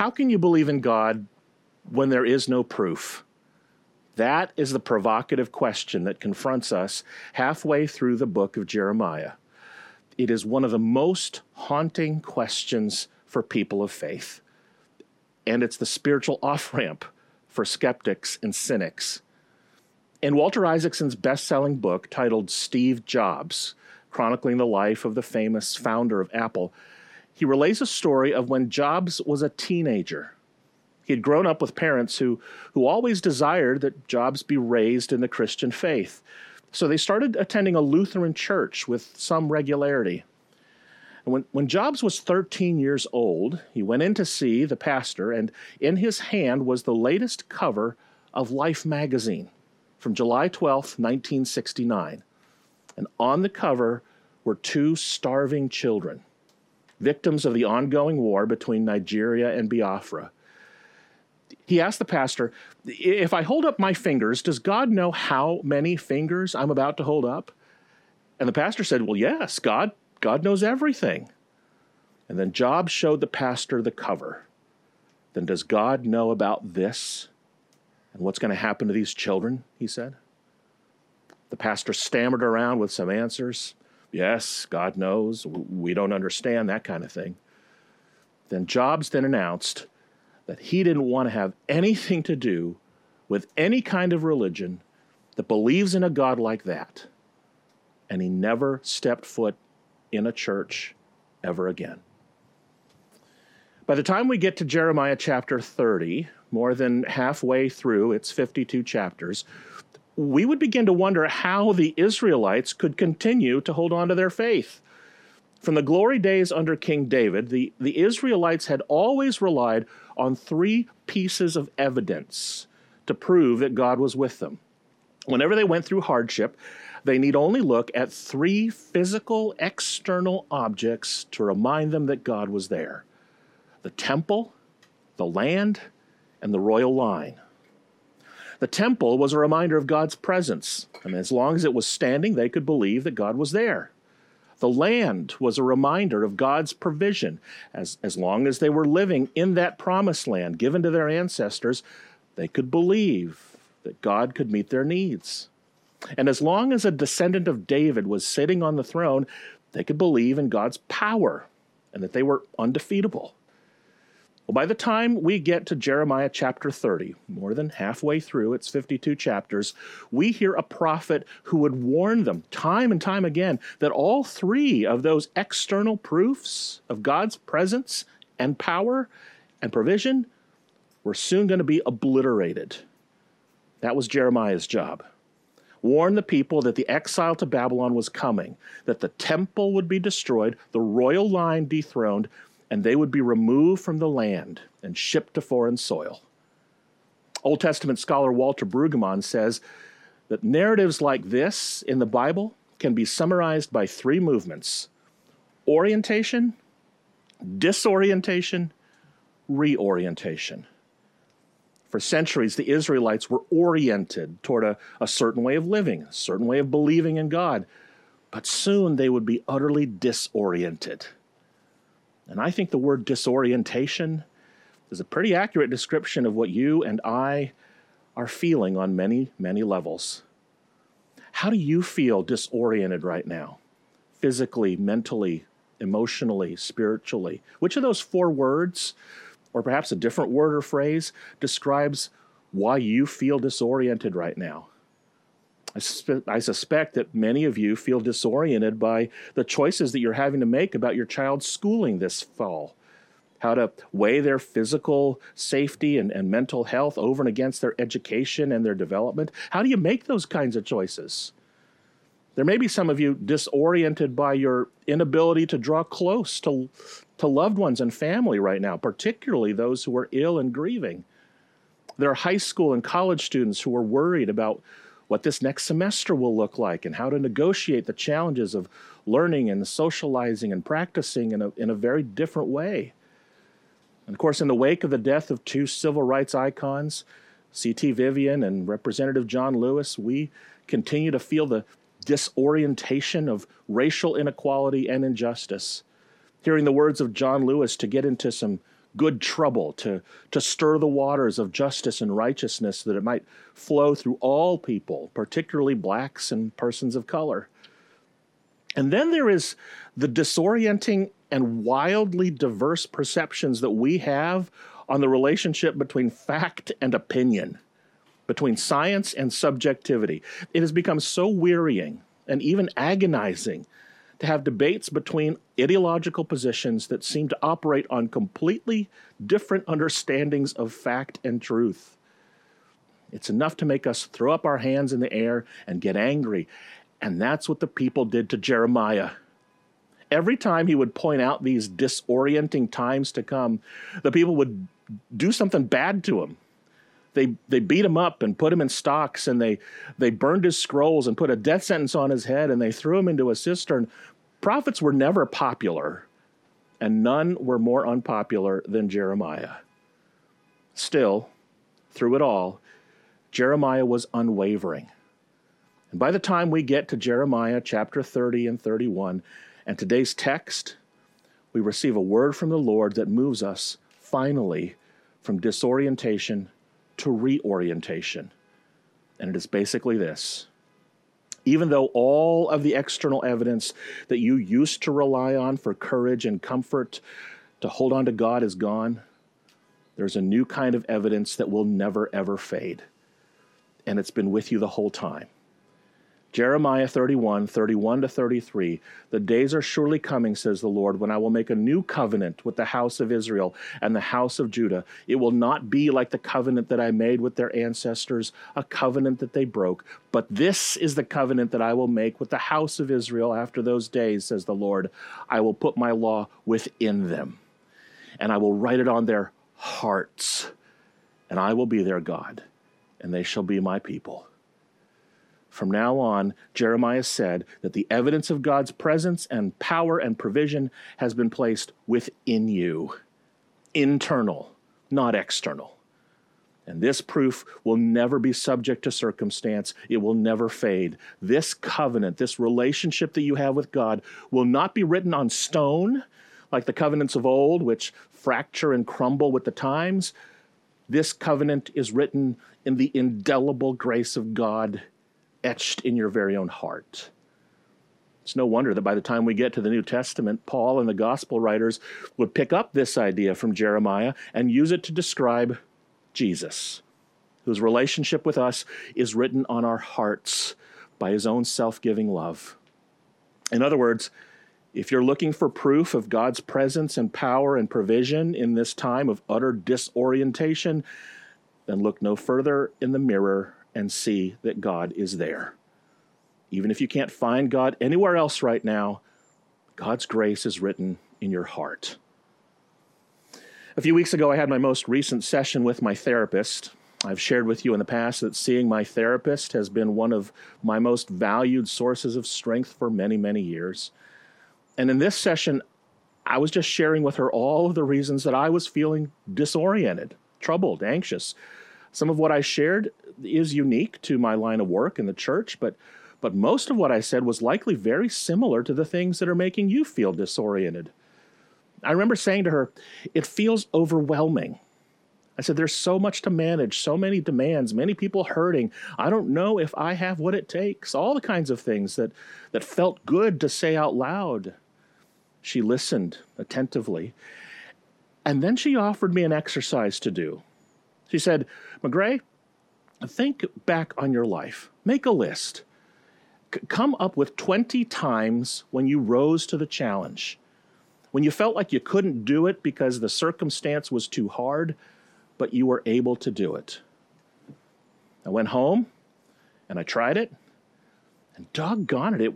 How can you believe in God when there is no proof? That is the provocative question that confronts us halfway through the book of Jeremiah. It is one of the most haunting questions for people of faith. And it's the spiritual off ramp for skeptics and cynics. In Walter Isaacson's best selling book titled Steve Jobs, chronicling the life of the famous founder of Apple, he relays a story of when Jobs was a teenager. He had grown up with parents who, who always desired that Jobs be raised in the Christian faith. So they started attending a Lutheran church with some regularity. And when, when Jobs was 13 years old, he went in to see the pastor, and in his hand was the latest cover of Life magazine from July 12, 1969. And on the cover were two starving children, victims of the ongoing war between Nigeria and Biafra. He asked the pastor, If I hold up my fingers, does God know how many fingers I'm about to hold up? And the pastor said, Well, yes, God God knows everything. And then Jobs showed the pastor the cover. Then does God know about this and what's going to happen to these children? He said. The pastor stammered around with some answers. Yes, God knows. We don't understand that kind of thing. Then Jobs then announced that he didn't want to have anything to do with any kind of religion that believes in a God like that. And he never stepped foot in a church ever again. By the time we get to Jeremiah chapter 30, more than halfway through its 52 chapters, we would begin to wonder how the Israelites could continue to hold on to their faith. From the glory days under King David, the, the Israelites had always relied on three pieces of evidence to prove that God was with them. Whenever they went through hardship, they need only look at three physical external objects to remind them that God was there the temple, the land, and the royal line. The temple was a reminder of God's presence, and as long as it was standing, they could believe that God was there. The land was a reminder of God's provision. As, as long as they were living in that promised land given to their ancestors, they could believe that God could meet their needs. And as long as a descendant of David was sitting on the throne, they could believe in God's power and that they were undefeatable. Well, by the time we get to Jeremiah chapter 30, more than halfway through its 52 chapters, we hear a prophet who would warn them time and time again that all three of those external proofs of God's presence and power and provision were soon going to be obliterated. That was Jeremiah's job Warn the people that the exile to Babylon was coming, that the temple would be destroyed, the royal line dethroned, and they would be removed from the land and shipped to foreign soil. Old Testament scholar Walter Brueggemann says that narratives like this in the Bible can be summarized by three movements orientation, disorientation, reorientation. For centuries, the Israelites were oriented toward a, a certain way of living, a certain way of believing in God. But soon they would be utterly disoriented. And I think the word disorientation is a pretty accurate description of what you and I are feeling on many, many levels. How do you feel disoriented right now? Physically, mentally, emotionally, spiritually? Which of those four words or perhaps a different word or phrase describes why you feel disoriented right now. I, suspe- I, suspect that many of you feel disoriented by the choices that you're having to make about your child's schooling this fall. How to weigh their physical safety and, and mental health over and against their education and their development. How do you make those kinds of choices? There may be some of you disoriented by your inability to draw close to, to loved ones and family right now, particularly those who are ill and grieving. There are high school and college students who are worried about what this next semester will look like and how to negotiate the challenges of learning and socializing and practicing in a, in a very different way. And of course, in the wake of the death of two civil rights icons, C.T. Vivian and Representative John Lewis, we continue to feel the disorientation of racial inequality and injustice hearing the words of John Lewis to get into some good trouble, to, to stir the waters of justice and righteousness that it might flow through all people, particularly blacks and persons of color. And then there is the disorienting and wildly diverse perceptions that we have on the relationship between fact and opinion, between science and subjectivity. It has become so wearying and even agonizing to have debates between ideological positions that seem to operate on completely different understandings of fact and truth. It's enough to make us throw up our hands in the air and get angry. And that's what the people did to Jeremiah. Every time he would point out these disorienting times to come, the people would do something bad to him. They, they beat him up and put him in stocks, and they, they burned his scrolls and put a death sentence on his head, and they threw him into a cistern. Prophets were never popular, and none were more unpopular than Jeremiah. Still, through it all, Jeremiah was unwavering. And by the time we get to Jeremiah chapter 30 and 31 and today's text, we receive a word from the Lord that moves us finally from disorientation to reorientation. And it is basically this even though all of the external evidence that you used to rely on for courage and comfort to hold on to God is gone, there's a new kind of evidence that will never, ever fade. And it's been with you the whole time. Jeremiah 31, 31 to 33. The days are surely coming, says the Lord, when I will make a new covenant with the house of Israel and the house of Judah. It will not be like the covenant that I made with their ancestors, a covenant that they broke. But this is the covenant that I will make with the house of Israel after those days, says the Lord. I will put my law within them, and I will write it on their hearts, and I will be their God, and they shall be my people. From now on, Jeremiah said that the evidence of God's presence and power and provision has been placed within you, internal, not external. And this proof will never be subject to circumstance. It will never fade. This covenant, this relationship that you have with God, will not be written on stone like the covenants of old, which fracture and crumble with the times. This covenant is written in the indelible grace of God etched in your very own heart. It's no wonder that by the time we get to the New Testament, Paul and the gospel writers would pick up this idea from Jeremiah and use it to describe Jesus, whose relationship with us is written on our hearts by his own self giving love. In other words, if you're looking for proof of God's presence and power and provision in this time of utter disorientation, then look no further in the mirror and see that God is there. Even if you can't find God anywhere else right now, God's grace is written in your heart. A few weeks ago, I had my most recent session with my therapist. I've shared with you in the past that seeing my therapist has been one of my most valued sources of strength for many, many years. And in this session, I was just sharing with her all of the reasons that I was feeling disoriented, troubled, anxious. Some of what I shared is unique to my line of work in the church, but but most of what I said was likely very similar to the things that are making you feel disoriented. I remember saying to her, It feels overwhelming. I said, There's so much to manage, so many demands, many people hurting. I don't know if I have what it takes. All the kinds of things that, that felt good to say out loud. She listened attentively. And then she offered me an exercise to do. She said, Magrey, think back on your life. Make a list. C- come up with 20 times when you rose to the challenge, when you felt like you couldn't do it because the circumstance was too hard, but you were able to do it. I went home and I tried it, and doggone it, it,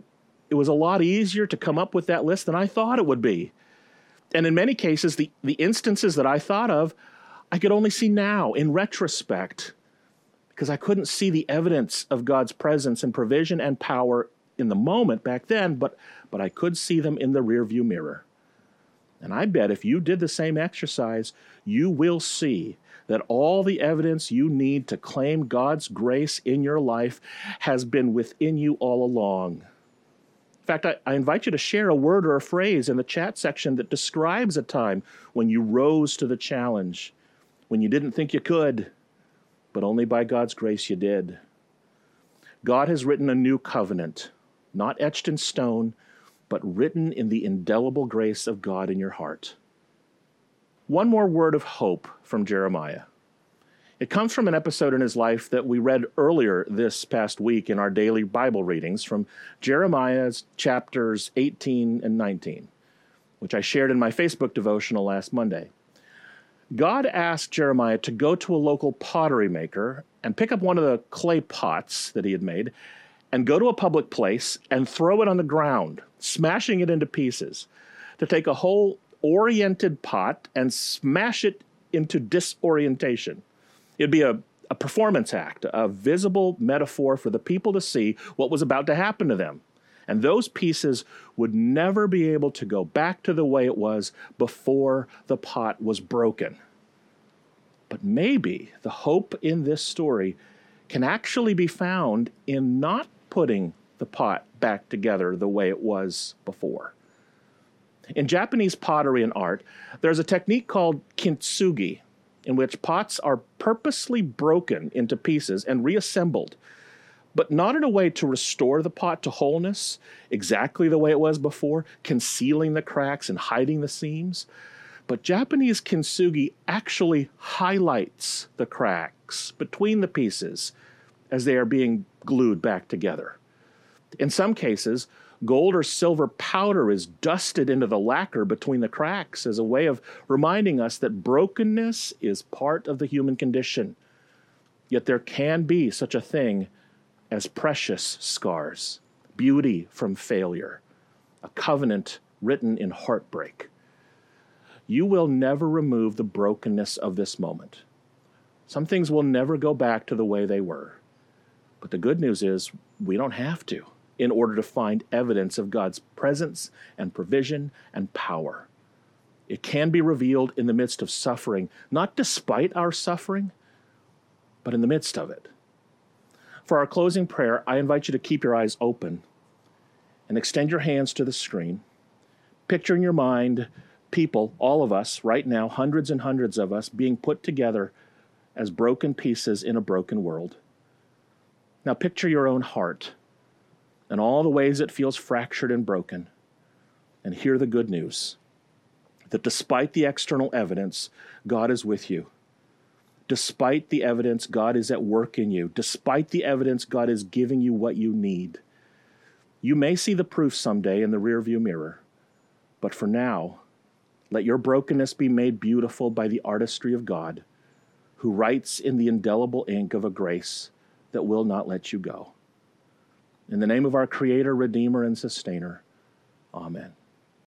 it was a lot easier to come up with that list than I thought it would be. And in many cases, the, the instances that I thought of, I could only see now in retrospect because I couldn't see the evidence of God's presence and provision and power in the moment back then, but, but I could see them in the rearview mirror. And I bet if you did the same exercise, you will see that all the evidence you need to claim God's grace in your life has been within you all along. In fact, I, I, invite you to share a word or a phrase in the chat section that describes a time when you rose to the challenge, when you didn't think you could, but only by God's grace you did. God has written a new covenant, not etched in stone, but written in the indelible grace of God in your heart. One more word of hope from Jeremiah. It comes from an episode in his life that we read earlier this past week in our daily Bible readings from Jeremiah's chapters 18 and 19, which I shared in my Facebook devotional last Monday. God asked Jeremiah to go to a local pottery maker and pick up one of the clay pots that he had made and go to a public place and throw it on the ground, smashing it into pieces. To take a whole oriented pot and smash it into disorientation. It'd be a, a performance act, a visible metaphor for the people to see what was about to happen to them. And those pieces would never be able to go back to the way it was before the pot was broken. But maybe the hope in this story can actually be found in not putting the pot back together the way it was before. In Japanese pottery and art, there's a technique called kintsugi, in which pots are purposely broken into pieces and reassembled, but not in a way to restore the pot to wholeness, exactly the way it was before, concealing the cracks and hiding the seams. But Japanese kintsugi actually highlights the cracks between the pieces as they are being glued back together. In some cases, Gold or silver powder is dusted into the lacquer between the cracks as a way of reminding us that brokenness is part of the human condition. Yet there can be such a thing as precious scars, beauty from failure, a covenant written in heartbreak. You will never remove the brokenness of this moment. Some things will never go back to the way they were. But the good news is we don't have to in order to find evidence of God's presence and provision and power. It can be revealed in the midst of suffering, not despite our suffering, but in the midst of it. For our closing prayer, I invite you to keep your eyes open and extend your hands to the screen. Picture in your mind people, all of us, right now, hundreds and hundreds of us, being put together as broken pieces in a broken world. Now picture your own heart and all the ways it feels fractured and broken. And hear the good news that despite the external evidence, God is with you. Despite the evidence, God is at work in you. Despite the evidence, God is giving you what you need. You may see the proof someday in the rearview mirror, but for now, let your brokenness be made beautiful by the artistry of God, who writes in the indelible ink of a grace that will not let you go. In the name of our Creator, Redeemer, and Sustainer, Amen.